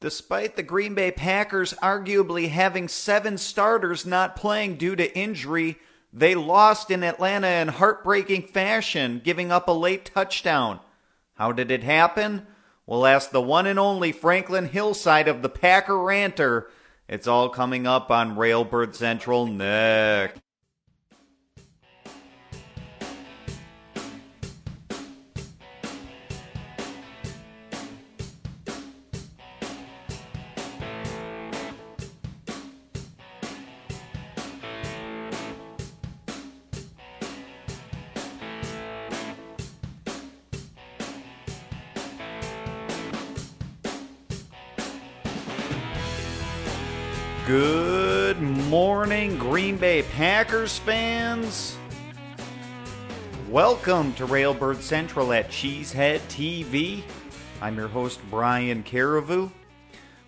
Despite the Green Bay Packers arguably having seven starters not playing due to injury, they lost in Atlanta in heartbreaking fashion, giving up a late touchdown. How did it happen? We'll ask the one and only Franklin Hillside of the Packer Ranter. It's all coming up on Railbird Central next. Packers fans. Welcome to Railbird Central at Cheesehead TV. I'm your host, Brian Carriveau.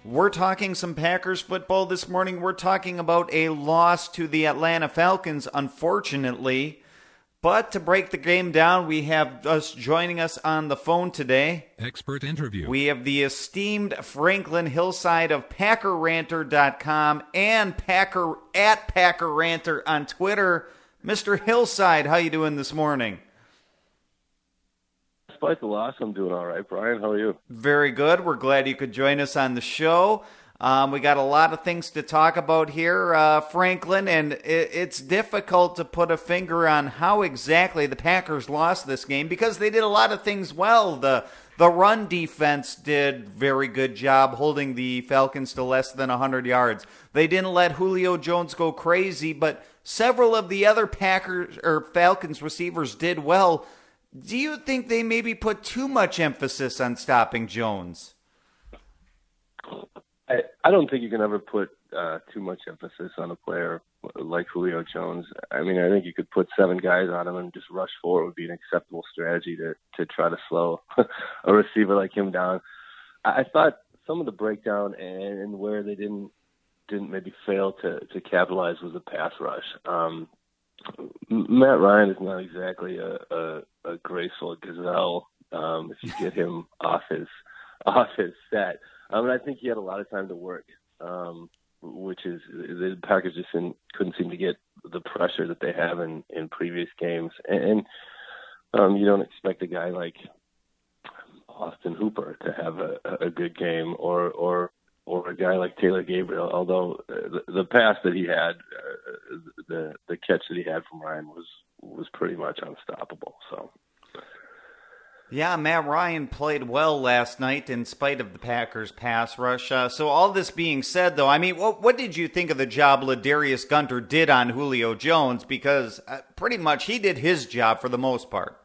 We're talking some Packers football this morning. We're talking about a loss to the Atlanta Falcons, unfortunately. But to break the game down, we have us joining us on the phone today. Expert interview. We have the esteemed Franklin Hillside of PackerRanter.com and Packer at Packer Ranter on Twitter. Mr. Hillside, how you doing this morning? Despite the loss, I'm doing all right. Brian, how are you? Very good. We're glad you could join us on the show. Um, we got a lot of things to talk about here, uh, Franklin, and it, it's difficult to put a finger on how exactly the Packers lost this game because they did a lot of things well. The the run defense did very good job holding the Falcons to less than 100 yards. They didn't let Julio Jones go crazy, but several of the other Packers or Falcons receivers did well. Do you think they maybe put too much emphasis on stopping Jones? I, I don't think you can ever put uh, too much emphasis on a player like Julio Jones. I mean, I think you could put seven guys on him and just rush forward would be an acceptable strategy to to try to slow a receiver like him down. I, I thought some of the breakdown and, and where they didn't didn't maybe fail to to capitalize was a pass rush. Um, Matt Ryan is not exactly a, a, a graceful gazelle. Um, if you get him off his off his set. Um, and I think he had a lot of time to work, um, which is the Packers just couldn't seem to get the pressure that they have in, in previous games. And, um, you don't expect a guy like Austin Hooper to have a, a good game or, or, or a guy like Taylor Gabriel, although the, the pass that he had, uh, the, the catch that he had from Ryan was, was pretty much unstoppable. So. Yeah, Matt Ryan played well last night in spite of the Packers' pass rush. Uh, so, all this being said, though, I mean, what, what did you think of the job Ladarius Gunter did on Julio Jones? Because uh, pretty much he did his job for the most part.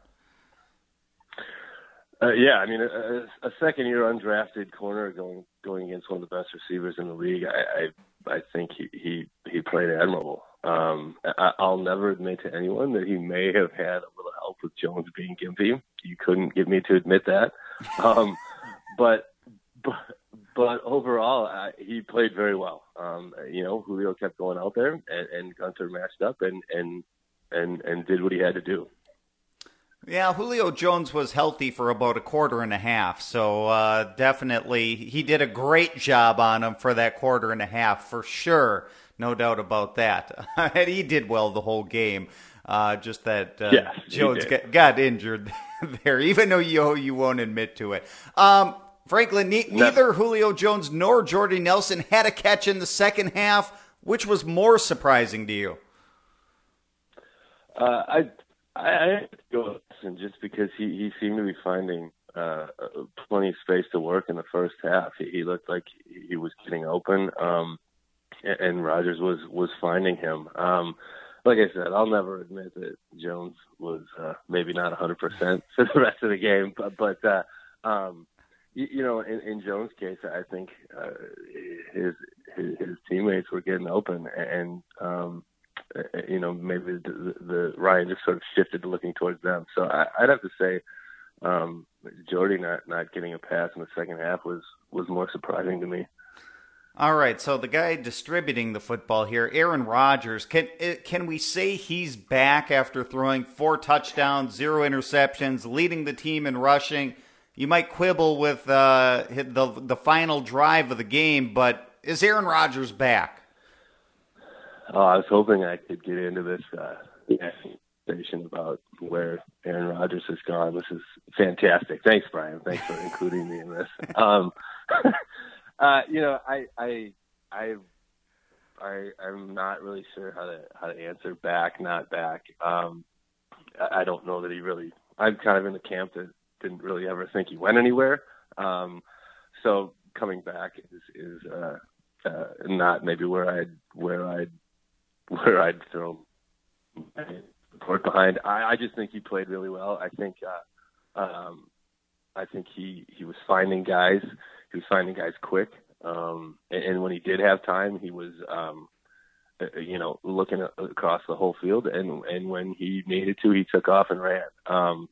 Uh, yeah, I mean, a, a second-year undrafted corner going going against one of the best receivers in the league, I I, I think he, he he played admirable. Um, I, I'll never admit to anyone that he may have had a little help with Jones being gimpy. You couldn't get me to admit that. Um, but, but, but overall, uh, he played very well. Um, you know, Julio kept going out there and, and Gunter matched up and, and, and, and did what he had to do. Yeah, Julio Jones was healthy for about a quarter and a half, so uh, definitely he did a great job on him for that quarter and a half for sure. No doubt about that. and he did well the whole game. Uh, just that uh, yes, Jones got, got, injured there, even though you you won't admit to it. Um, Franklin, ne- neither Julio Jones nor Jordy Nelson had a catch in the second half. Which was more surprising to you? Uh, I I have to go Nelson just because he he seemed to be finding uh, plenty of space to work in the first half. He, he looked like he was getting open, um, and, Rodgers was was finding him. Um, like I said, I'll never admit that Jones was uh, maybe not 100% for the rest of the game, but, but uh, um, you, you know, in, in Jones' case, I think uh, his, his his teammates were getting open, and um, uh, you know, maybe the, the Ryan just sort of shifted to looking towards them. So I, I'd have to say, um, Jordy not not getting a pass in the second half was was more surprising to me. All right, so the guy distributing the football here, Aaron Rodgers, can eh, can we say he's back after throwing four touchdowns, zero interceptions, leading the team in rushing? you might quibble with uh, the the final drive of the game, but is Aaron Rodgers back? Oh, I was hoping I could get into this uh, conversation about where Aaron Rodgers has gone. This is fantastic. Thanks, Brian. Thanks for including me in this. Um, uh, you know, I, I, I, I, I'm not really sure how to how to answer back, not back. Um, I, don't know that he really. I'm kind of in the camp that didn't really ever think he went anywhere. Um, so coming back is is uh, uh, not maybe where I'd where I'd where I'd throw support behind. I, I just think he played really well. I think uh, um, I think he he was finding guys. He was finding guys quick. Um, and, and when he did have time, he was um, uh, you know looking across the whole field. And and when he needed to, he took off and ran. Um,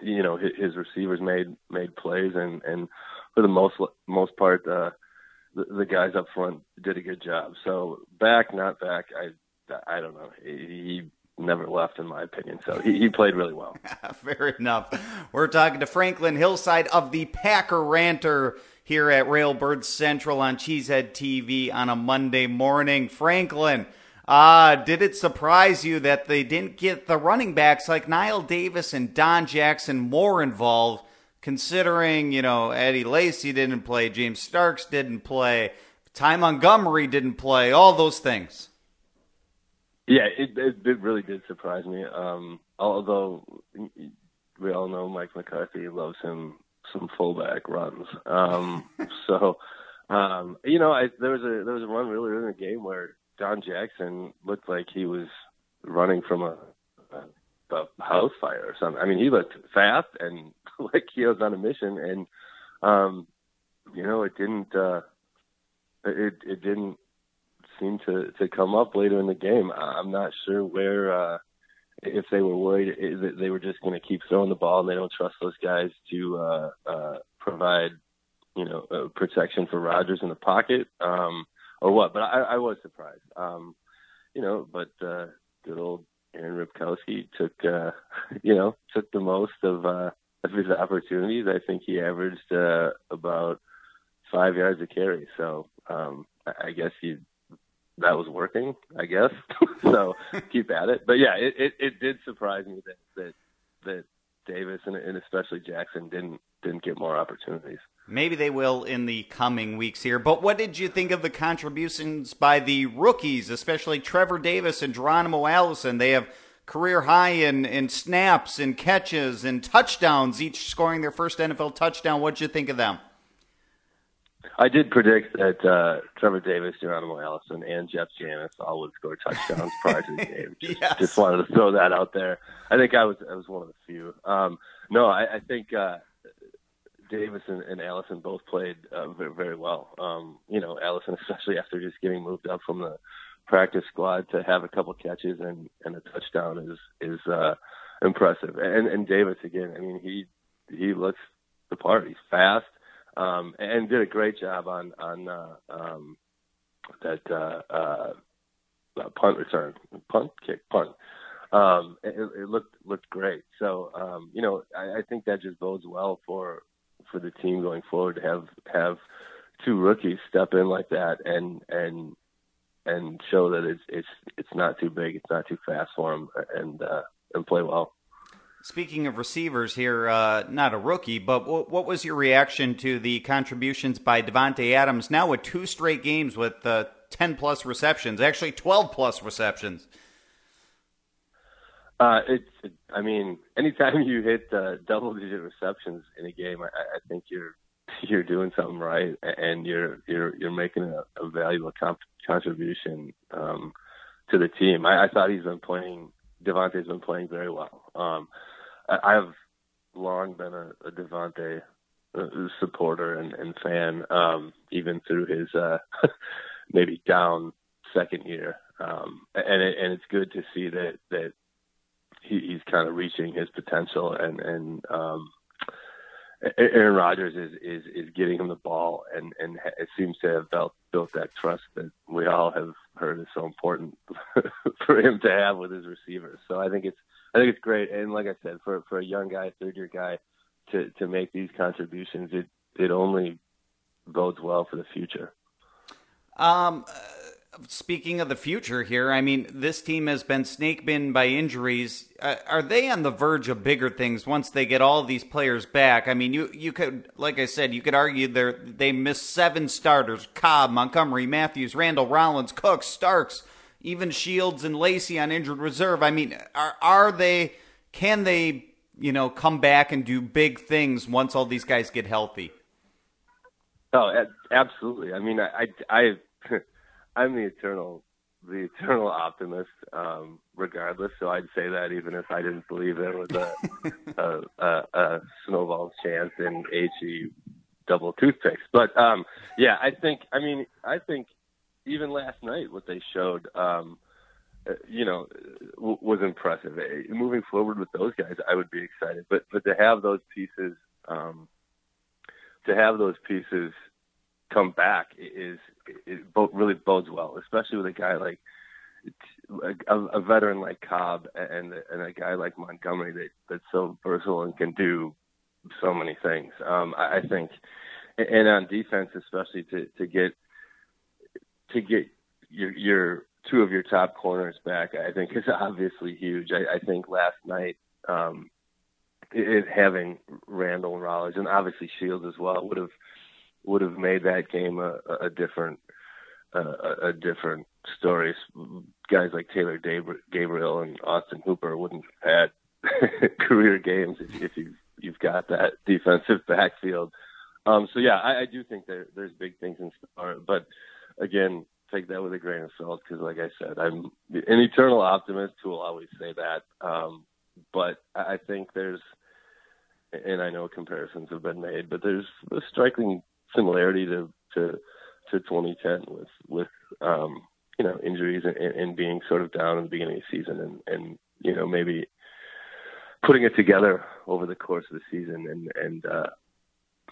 you know his, his receivers made made plays, and and for the most most part. Uh, the, the guys up front did a good job. So back, not back. I I don't know. He never left, in my opinion. So he, he played really well. Fair enough. We're talking to Franklin Hillside of the Packer Ranter here at Railbird Central on Cheesehead TV on a Monday morning. Franklin, uh, did it surprise you that they didn't get the running backs like Knile Davis and Don Jackson more involved, considering, you know, Eddie Lacy didn't play, James Starks didn't play, Ty Montgomery didn't play, all those things? Yeah, it, it, it really did surprise me. Um, although we all know Mike McCarthy loves him some fullback runs. Um, so, um, you know, I, there was a there was a run really early in the game where Don Jackson looked like he was running from a, a, a house fire or something. I mean, he looked fast and like he was on a mission, and um, you know, it didn't uh, it it didn't seem to to come up later in the game. I'm not sure where uh, if they were worried that they were just going to keep throwing the ball and they don't trust those guys to uh, uh, provide you know uh, protection for Rodgers in the pocket um, or what. But I, I was surprised. Um, you know, but uh, good old Aaron Ripkowski took uh, you know took the most of uh, of his opportunities. I think he averaged uh, about five yards a carry. So um, I guess he that was working, I guess. so keep at it. But yeah, it, it, it did surprise me that that that Davis and, and especially Jackson didn't didn't get more opportunities. Maybe they will in the coming weeks here. But what did you think of the contributions by the rookies, especially Trevor Davis and Geronimo Allison? They have career high in, in snaps and catches and touchdowns, each scoring their first NFL touchdown. What did you think of them? I did predict that uh, Trevor Davis, Geronimo Allison, and Jeff Janis all would score touchdowns prior to the game. Just, yes. just, wanted to throw that out there. I think I was I was one of the few. Um, no, I, I think uh, Davis and, and Allison both played uh, very, very well. Um, you know, Allison especially after just getting moved up from the practice squad to have a couple catches and, and a touchdown is is uh, impressive. And and Davis again, I mean he he looks the part. He's fast um, and did a great job on on uh, um, that uh, uh, punt return, punt kick, punt. Um, it, it looked looked great. So um, you know, I, I think that just bodes well for for the team going forward to have have two rookies step in like that and and and show that it's it's it's not too big, it's not too fast for them, and uh, and play well. Speaking of receivers here, uh, not a rookie, but w- what was your reaction to the contributions by Davante Adams? Now with two straight games with uh, ten plus receptions, actually twelve plus receptions. Uh, it's, it, I mean, anytime you hit uh, double-digit receptions in a game, I, I think you're you're doing something right, and you're you're you're making a, a valuable comp- contribution um, to the team. I, I thought he's been playing. Davante's been playing very well. Um, I've long been a, a Davante uh, supporter and, and fan, um, even through his uh, maybe down second year. Um, and it, and it's good to see that that he, he's kind of reaching his potential, and and um, Aaron Rodgers is is is getting him the ball, and and it seems to have built built that trust that we all have heard is so important for him to have with his receivers. So I think it's I think it's great. And like I said, for for a young guy, third year guy, to to make these contributions, it it only bodes well for the future. Um, speaking of the future here, I mean, this team has been snake bitten by injuries. Uh, are they on the verge of bigger things once they get all these players back? I mean, you you could, like I said, you could argue they they missed seven starters: Cobb, Montgomery, Matthews, Randall, Rollins, Cook, Starks, even Shields and Lacy on injured reserve. I mean, are are they? Can they? You know, come back and do big things once all these guys get healthy. Oh, absolutely. I mean, I, I, I I'm the eternal the eternal optimist, um, regardless. So I'd say that even if I didn't believe there was a a, a, a snowball chance in HE double toothpicks. But um, yeah, I think I mean I think even last night what they showed, um, uh, you know, was impressive. Moving forward with those guys, I would be excited. But but to have those pieces, um, to have those pieces come back is it really bodes well, especially with a guy like a, a veteran like Cobb and and a guy like Montgomery that that's so versatile and can do so many things. Um, I, I think, and on defense especially to to get to get your your two of your top corners back, I think is obviously huge. I, I think last night. Um, it, having Randall and Rollins and obviously Shields as well would have would have made that game a, a different a, a different story. Guys like Taylor Gabriel and Austin Hooper wouldn't have had career games if, if you you've got that defensive backfield. Um, so yeah, I, I do think there, there's big things in store, but again, take that with a grain of salt because, like I said, I'm an eternal optimist who will always say that. Um, but I think there's, and I know comparisons have been made, but there's a striking similarity to to to 2010 with with um, you know injuries and, and being sort of down in the beginning of the season and and you know maybe putting it together over the course of the season and and uh,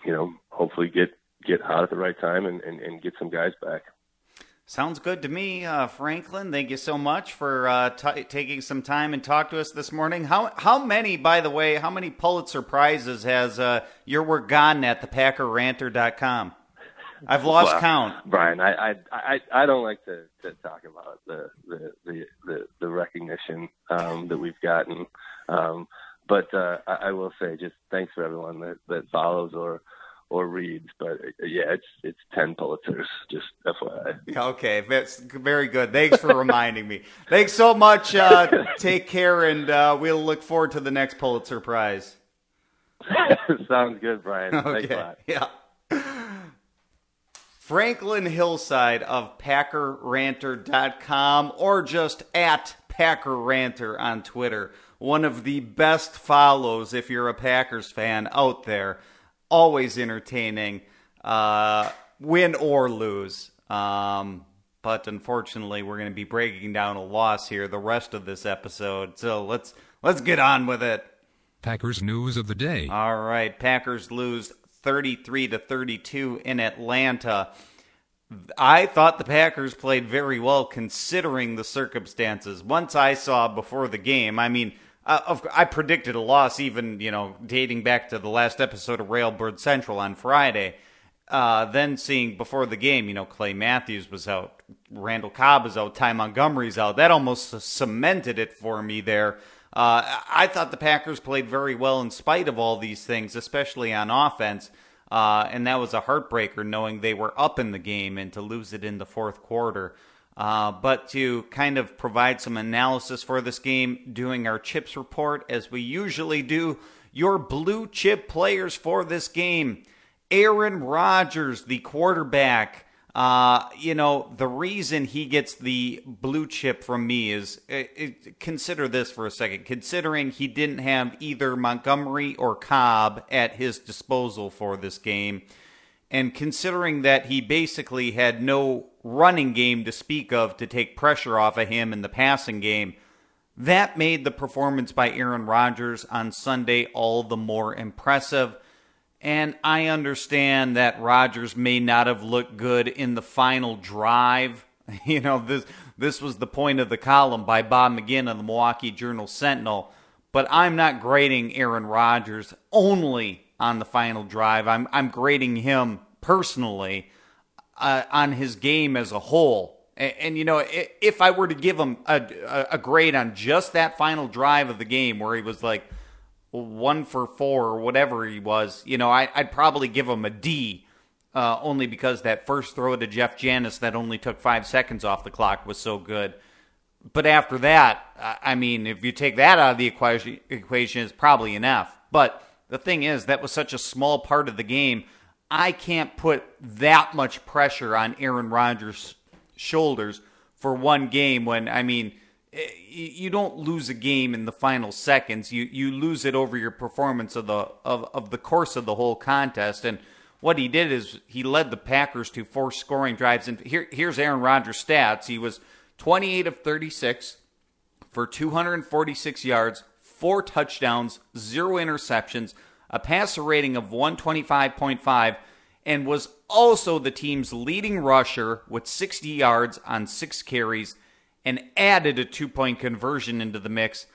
you know hopefully get get hot at the right time and, and, and get some guys back. Sounds good to me, uh, Franklin. Thank you so much for uh, t- taking some time and talk to us this morning. How how many, by the way, how many Pulitzer prizes has uh, your work gotten at thepackerranter.com? I've lost count. Brian, I, I I I don't like to, to talk about the the the the, the recognition um, that we've gotten, um, but uh, I, I will say just thanks for everyone that that follows or or reads. But yeah, it's it's ten Pulitzers. Just FYI. Okay, that's very good. Thanks for reminding me. Thanks so much. Uh, take care, and uh, we'll look forward to the next Pulitzer Prize. Sounds good, Brian. Okay. Yeah. Franklin Hillside of PackerRanter.com or just at PackerRanter on Twitter. One of the best follows if you're a Packers fan out there. Always entertaining, uh, win or lose. Um, but unfortunately, we're going to be breaking down a loss here the rest of this episode. So let's let's get on with it. Packers news of the day. All right, Packers lose 33 to 32 in Atlanta. I thought the Packers played very well considering the circumstances. Once I saw before the game, I mean, uh, I predicted a loss even, you know, dating back to the last episode of Railbird Central on Friday. Uh, then seeing before the game, you know, Clay Matthews was out, Randall Cobb is out, Ty Montgomery's out. That almost cemented it for me there. Uh, I thought the Packers played very well in spite of all these things, especially on offense. Uh, and that was a heartbreaker knowing they were up in the game and to lose it in the fourth quarter. Uh, but to kind of provide some analysis for this game, doing our chips report as we usually do, your blue chip players for this game. Aaron Rodgers, the quarterback, uh, you know, the reason he gets the blue chip from me is it, uh, it, consider this for a second. Considering he didn't have either Montgomery or Cobb at his disposal for this game, and considering that he basically had no running game to speak of to take pressure off of him in the passing game, that made the performance by Aaron Rodgers on Sunday all the more impressive. And I understand that Rodgers may not have looked good in the final drive. You know, this this was the point of the column by Bob McGinn of the Milwaukee Journal Sentinel. but I'm not grading Aaron Rodgers only on the final drive. I'm I'm grading him personally uh, on his game as a whole. And, and, you know, if I were to give him a, a grade on just that final drive of the game where he was like one for four or whatever he was, you know, I, would probably give him a D. Uh, only because that first throw to Jeff Janis that only took five seconds off the clock was so good. But after that, I mean, if you take that out of the equation, equation, it's probably enough. But the thing is, that was such a small part of the game. I can't put that much pressure on Aaron Rodgers' shoulders for one game when, I mean, eh, you don't lose a game in the final seconds. You you lose it over your performance of the of, of the course of the whole contest. And what he did is he led the Packers to four scoring drives. And here here's Aaron Rodgers' stats. He was 28 of 36 for 246 yards, four touchdowns, zero interceptions, a passer rating of 125.5 and was also the team's leading rusher with 60 yards on six carries and added a two point conversion into the mix.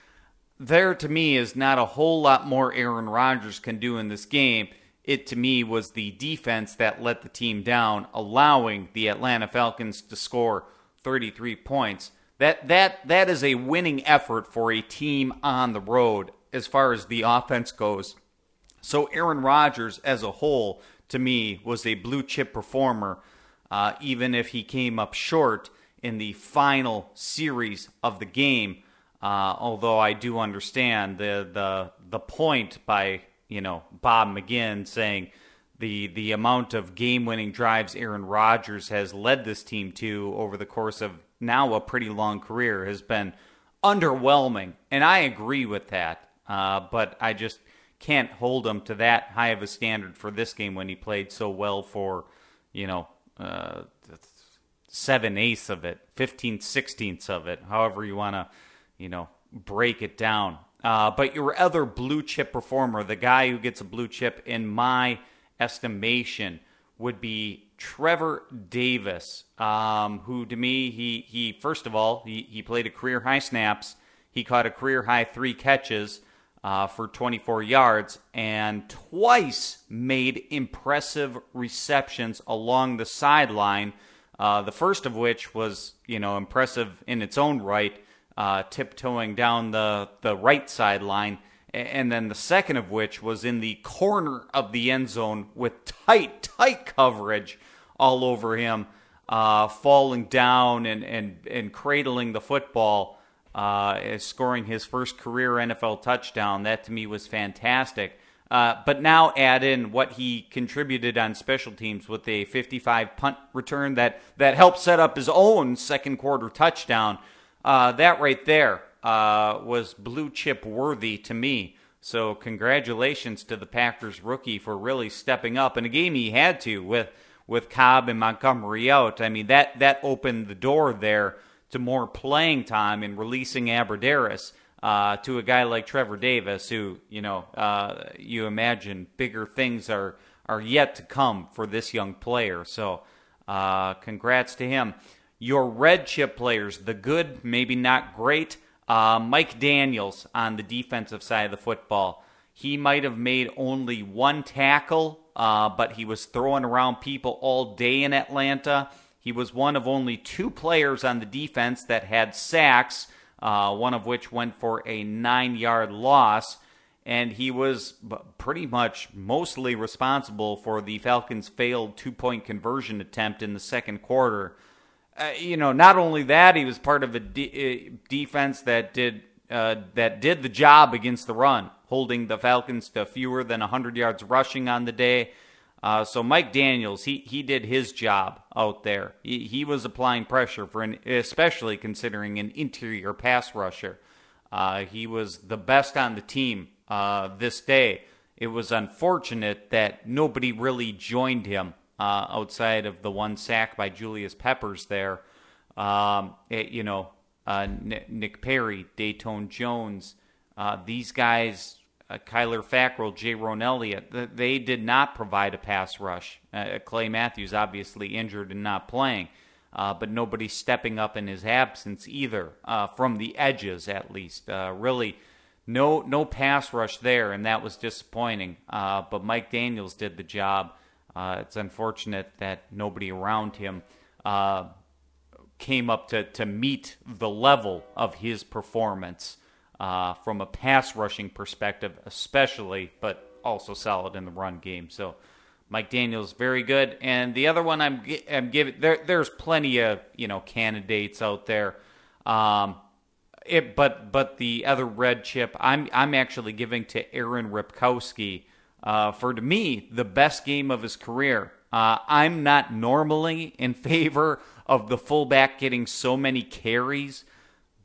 There, to me, is not a whole lot more Aaron Rodgers can do in this game. It, to me, was the defense that let the team down, allowing the Atlanta Falcons to score 33 points. That, that, that is a winning effort for a team on the road as far as the offense goes. So, Aaron Rodgers as a whole to me, was a blue chip performer, uh, even if he came up short in the final series of the game. Uh, although I do understand the the the point by you know Bob McGinn saying the the amount of game winning drives Aaron Rodgers has led this team to over the course of now a pretty long career has been underwhelming, and I agree with that. Uh, but I just can't hold him to that high of a standard for this game when he played so well for, you know, uh, seven eighths of it, 15 sixteenths of it, however you want to, you know, break it down. Uh, but your other blue chip performer, the guy who gets a blue chip in my estimation, would be Trevor Davis, um, who to me, he, he first of all, he, he played a career high snaps. He caught a career high three catches uh, for 24 yards and twice made impressive receptions along the sideline. Uh, the first of which was, you know, impressive in its own right, uh, tiptoeing down the, the right sideline. And then the second of which was in the corner of the end zone with tight, tight coverage all over him, uh, falling down and, and, and cradling the football uh, scoring his first career NFL touchdown. That to me was fantastic. Uh, but now add in what he contributed on special teams with a 55 punt return that, that helped set up his own second quarter touchdown. Uh, that right there uh, was blue chip worthy to me. So congratulations to the Packers rookie for really stepping up in a game he had to with with Cobb and Montgomery out. I mean that that opened the door there to more playing time and releasing Abbrederis uh, to a guy like Trevor Davis, who you know uh, you imagine bigger things are are yet to come for this young player. So, uh, congrats to him. Your red chip players, the good, maybe not great. Uh, Mike Daniels on the defensive side of the football. He might have made only one tackle, uh, but he was throwing around people all day in Atlanta. He was one of only two players on the defense that had sacks, uh, one of which went for a nine yard loss. And he was pretty much mostly responsible for the Falcons' failed two point conversion attempt in the second quarter. Uh, you know, not only that, he was part of a de- uh, defense that did uh, that did the job against the run, holding the Falcons to fewer than 100 yards rushing on the day. Uh, so Mike Daniels, he he did his job out there. He, he was applying pressure for an, especially considering an interior pass rusher. Uh, he was the best on the team uh, this day. It was unfortunate that nobody really joined him uh, outside of the one sack by Julius Peppers there. Um, it, you know, uh, Nick Perry, Datone Jones, uh, these guys uh, Kyler Fackrell, Jayrone Elliott, they did not provide a pass rush. Uh, Clay Matthews obviously injured and not playing, uh, but nobody stepping up in his absence either, uh, from the edges at least. Uh, really, no no pass rush there, and that was disappointing. Uh, but Mike Daniels did the job. It's unfortunate that nobody around him came up to, to meet the level of his performance uh, from a pass rushing perspective, especially, but also solid in the run game. So Mike Daniels very good, and the other one I'm I'm giving there. There's plenty of you know candidates out there. Um, it, but but the other red chip, I'm I'm actually giving to Aaron Ripkowski uh, for to me the best game of his career. Uh, I'm not normally in favor of the fullback getting so many carries,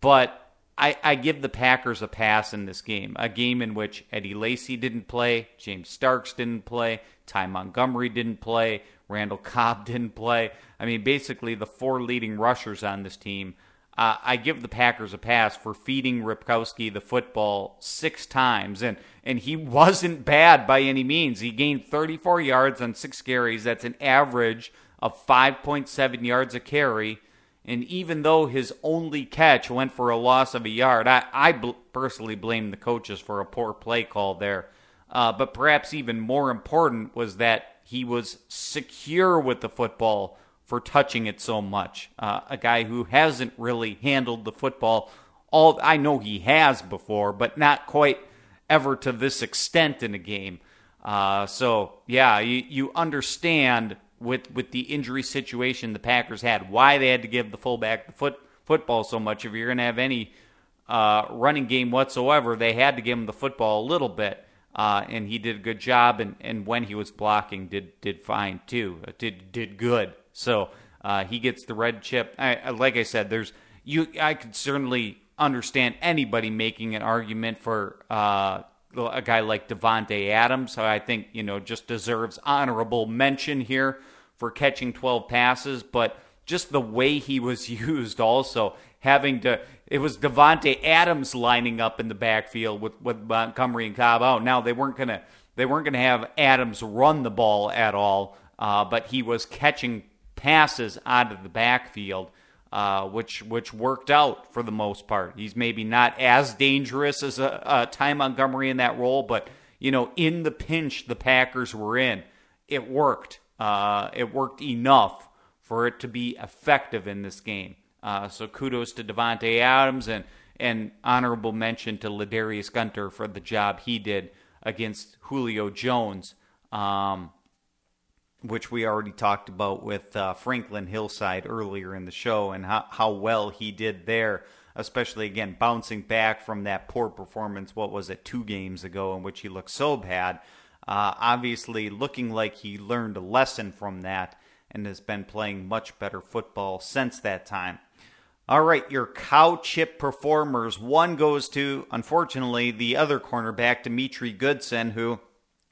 but I, I give the Packers a pass in this game. A game in which Eddie Lacy didn't play, James Starks didn't play, Ty Montgomery didn't play, Randall Cobb didn't play. I mean, basically the four leading rushers on this team. Uh, I give the Packers a pass for feeding Ripkowski the football six times, and and he wasn't bad by any means. He gained 34 yards on six carries. That's an average of 5.7 yards a carry. And even though his only catch went for a loss of a yard, I, I bl- personally blame the coaches for a poor play call there. Uh, but perhaps even more important was that he was secure with the football for touching it so much. Uh, a guy who hasn't really handled the football all I know he has before, but not quite ever to this extent in a game. Uh, so yeah, you, you understand with with the injury situation the Packers had why they had to give the fullback the foot football so much. If you're going to have any uh, running game whatsoever, they had to give him the football a little bit uh, and he did a good job. And, and when he was blocking, did did fine too. Uh, did did good. So uh, he gets the red chip. I, like I said, there's you. I could certainly understand anybody making an argument for uh, a guy like Davante Adams. So I think you know just deserves honorable mention here for catching 12 passes, but just the way he was used also having to it was Davante Adams lining up in the backfield with, with Montgomery and Cobb out. Now they weren't gonna they weren't gonna have Adams run the ball at all, uh, but he was catching passes out of the backfield, uh, which which worked out for the most part. He's maybe not as dangerous as a, a Ty Montgomery in that role, but you know in the pinch the Packers were in, it worked. Uh, it worked enough for it to be effective in this game. Uh, so kudos to Davante Adams and and honorable mention to Ladarius Gunter for the job he did against Julio Jones, um, which we already talked about with uh, Franklin Hillside earlier in the show and how, how well he did there, especially again bouncing back from that poor performance. What was it, two games ago, in which he looked so bad. Uh, obviously, looking like he learned a lesson from that and has been playing much better football since that time. All right, your cow chip performers. One goes to, unfortunately, the other cornerback, Demetri Goodson, who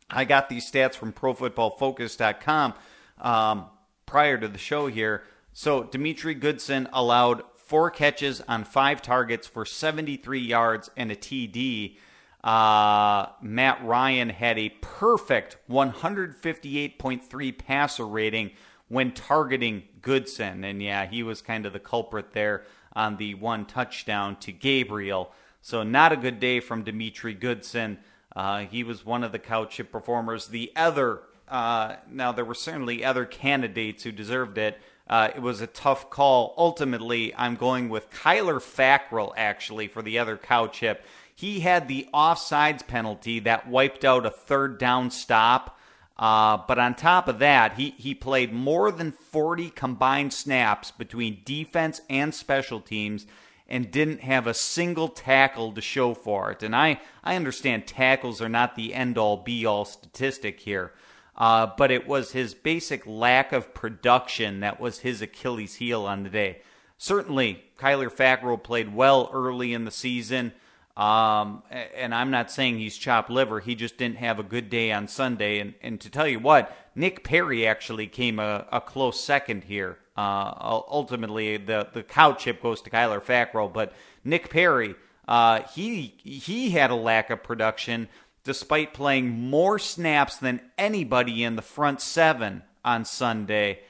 I got these stats from ProFootballFocus.com um, prior to the show here. So Demetri Goodson allowed four catches on five targets for 73 yards and a TD. Uh, Matt Ryan had a perfect 158.3 passer rating when targeting Goodson. And yeah, he was kind of the culprit there on the one touchdown to Gabriel. So not a good day from Demetri Goodson. Uh, he was one of the cow chip performers. The other, uh, now there were certainly other candidates who deserved it. Uh, it was a tough call. Ultimately, I'm going with Kyler Fackrell actually for the other cow chip. He had the offsides penalty that wiped out a third down stop uh, but on top of that, he, he played more than 40 combined snaps between defense and special teams and didn't have a single tackle to show for it. And I, I understand tackles are not the end all be all statistic here, uh, but it was his basic lack of production that was his Achilles heel on the day. Certainly, Kyler Fackrell played well early in the season. Um, and I'm not saying he's chopped liver. He just didn't have a good day on Sunday. And, and to tell you what, Nick Perry actually came a, a close second here. Uh, ultimately, the, the cow chip goes to Kyler Fackrell, but Nick Perry, uh, he he had a lack of production despite playing more snaps than anybody in the front seven on Sunday.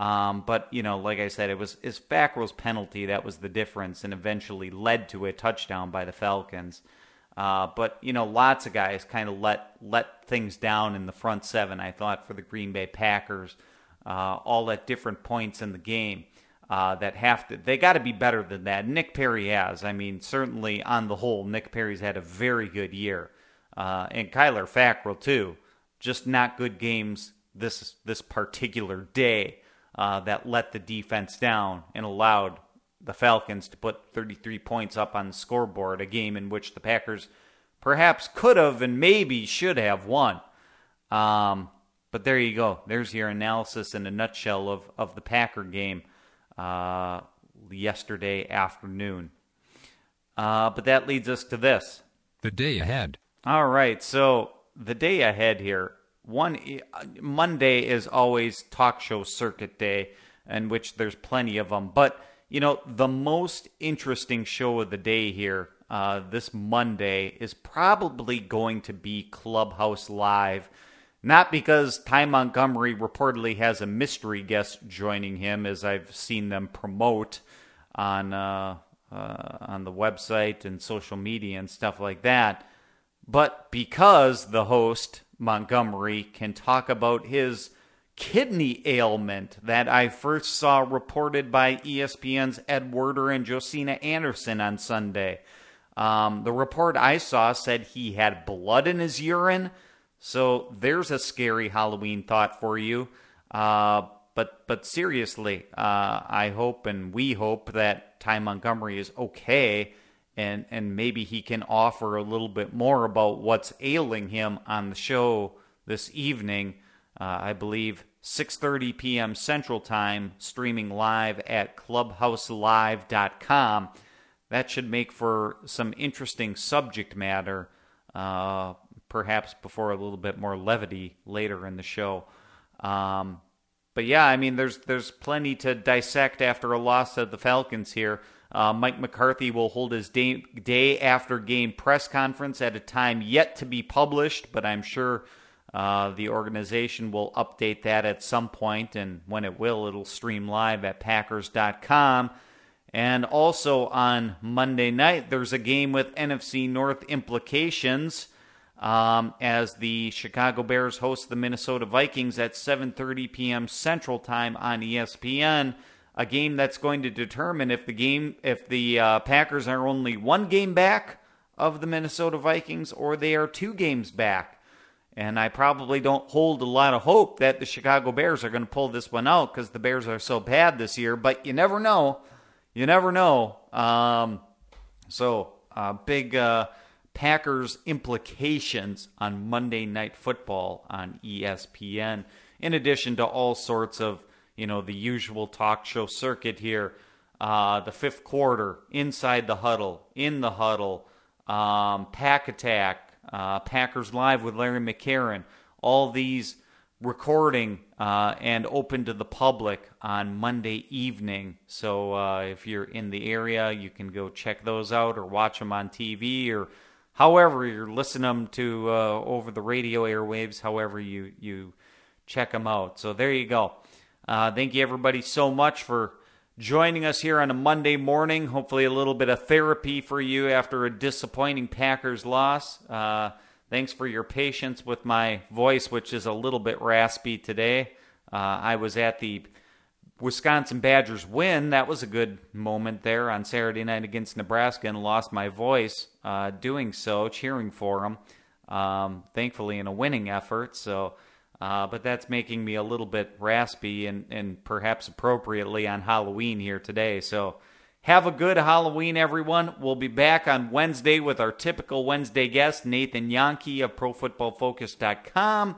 Um, but you know, like I said, it was his Fackrell's penalty that was the difference, and eventually led to a touchdown by the Falcons. Uh, but you know, lots of guys kind of let let things down in the front seven. I thought for the Green Bay Packers, uh, all at different points in the game. Uh, that have to they got to be better than that. Nick Perry has. I mean, certainly on the whole, Nick Perry's had a very good year, uh, and Kyler Fackrell too. Just not good games this this particular day uh, that let the defense down and allowed the Falcons to put 33 points up on the scoreboard. A game in which the Packers perhaps could have and maybe should have won. Um, but there you go. There's your analysis in a nutshell of of the Packer game uh, yesterday afternoon. Uh, but that leads us to this. The day ahead. All right. So the day ahead here. One Monday is always talk show circuit day, in which there's plenty of them. But you know, the most interesting show of the day here uh, this Monday is probably going to be Clubhouse Live. Not because Ty Montgomery reportedly has a mystery guest joining him, as I've seen them promote on uh, uh, on the website and social media and stuff like that, but because the host Montgomery can talk about his kidney ailment that I first saw reported by ESPN's Ed Werder and Josina Anderson on Sunday. Um, the report I saw said he had blood in his urine so there's a scary Halloween thought for you. Uh, but but seriously, uh, I hope and we hope that Ty Montgomery is okay, and and maybe he can offer a little bit more about what's ailing him on the show this evening. Uh, I believe 6:30 p.m. Central Time, streaming live at clubhouselive.com. That should make for some interesting subject matter. Uh, perhaps before a little bit more levity later in the show. Um, but yeah, I mean, there's there's plenty to dissect after a loss of the Falcons here. Uh, Mike McCarthy will hold his day, day after game press conference at a time yet to be published, but I'm sure uh, the organization will update that at some point, and when it will, it'll stream live at Packers.com. And also on Monday night, there's a game with NFC North implications um, as the Chicago Bears host the Minnesota Vikings at 7:30 p.m. Central Time on ESPN. A game that's going to determine if the game, if the uh, Packers are only one game back of the Minnesota Vikings or they are two games back. And I probably don't hold a lot of hope that the Chicago Bears are going to pull this one out because the Bears are so bad this year. But you never know. You never know. Um, so, uh, big. Uh, Packers implications on Monday Night Football on ESPN, in addition to all sorts of, you know, the usual talk show circuit here. Uh, the fifth quarter, inside the huddle, in the huddle, um, Pack Attack, uh, Packers Live with Larry McCarren, all these recording uh, and open to the public on Monday evening. So uh, if you're in the area, you can go check those out or watch them on TV or however you're listening to uh, over the radio airwaves, however you you check them out. So there you go. Uh, thank you everybody so much for joining us here on a Monday morning. Hopefully a little bit of therapy for you after a disappointing Packers loss. Uh, thanks for your patience with my voice, which is a little bit raspy today. Uh, I was at the Wisconsin Badgers win. That was a good moment there on Saturday night against Nebraska and lost my voice uh, doing so, cheering for them. Um, thankfully, in a winning effort. So, uh, but that's making me a little bit raspy and, and perhaps appropriately on Halloween here today. So, have a good Halloween, everyone. We'll be back on Wednesday with our typical Wednesday guest, Nathan Jahnke of ProFootballFocus.com.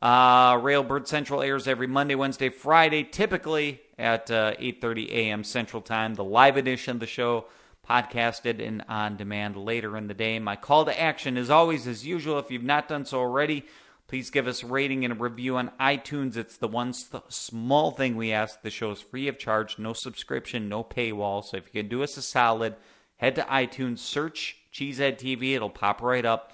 Uh, Railbird Central airs every Monday, Wednesday, Friday, typically at uh, 8:30 a.m. Central Time. The live edition of the show podcasted and on demand later in the day. My call to action is always as usual. If you've not done so already, please give us a rating and a review on iTunes. It's the one st- small thing we ask. The show is free of charge, no subscription, no paywall. So if you can do us a solid, head to iTunes, search Cheesehead TV. It'll pop right up.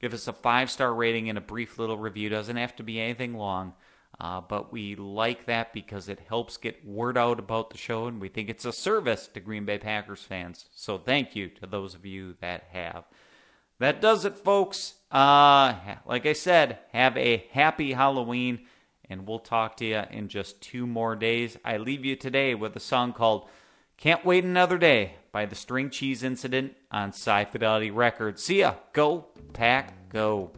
Give us a five star rating and a brief little review. Doesn't have to be anything long. Uh, but we like that because it helps get word out about the show, and we think it's a service to Green Bay Packers fans. So thank you to those of you that have. that does it, folks. Uh, like I said, have a happy Halloween, and we'll talk to you in just two more days. I leave you today with a song called Can't Wait Another Day by the String Cheese Incident on Sci Fidelity Records. See ya. Go, pack, go.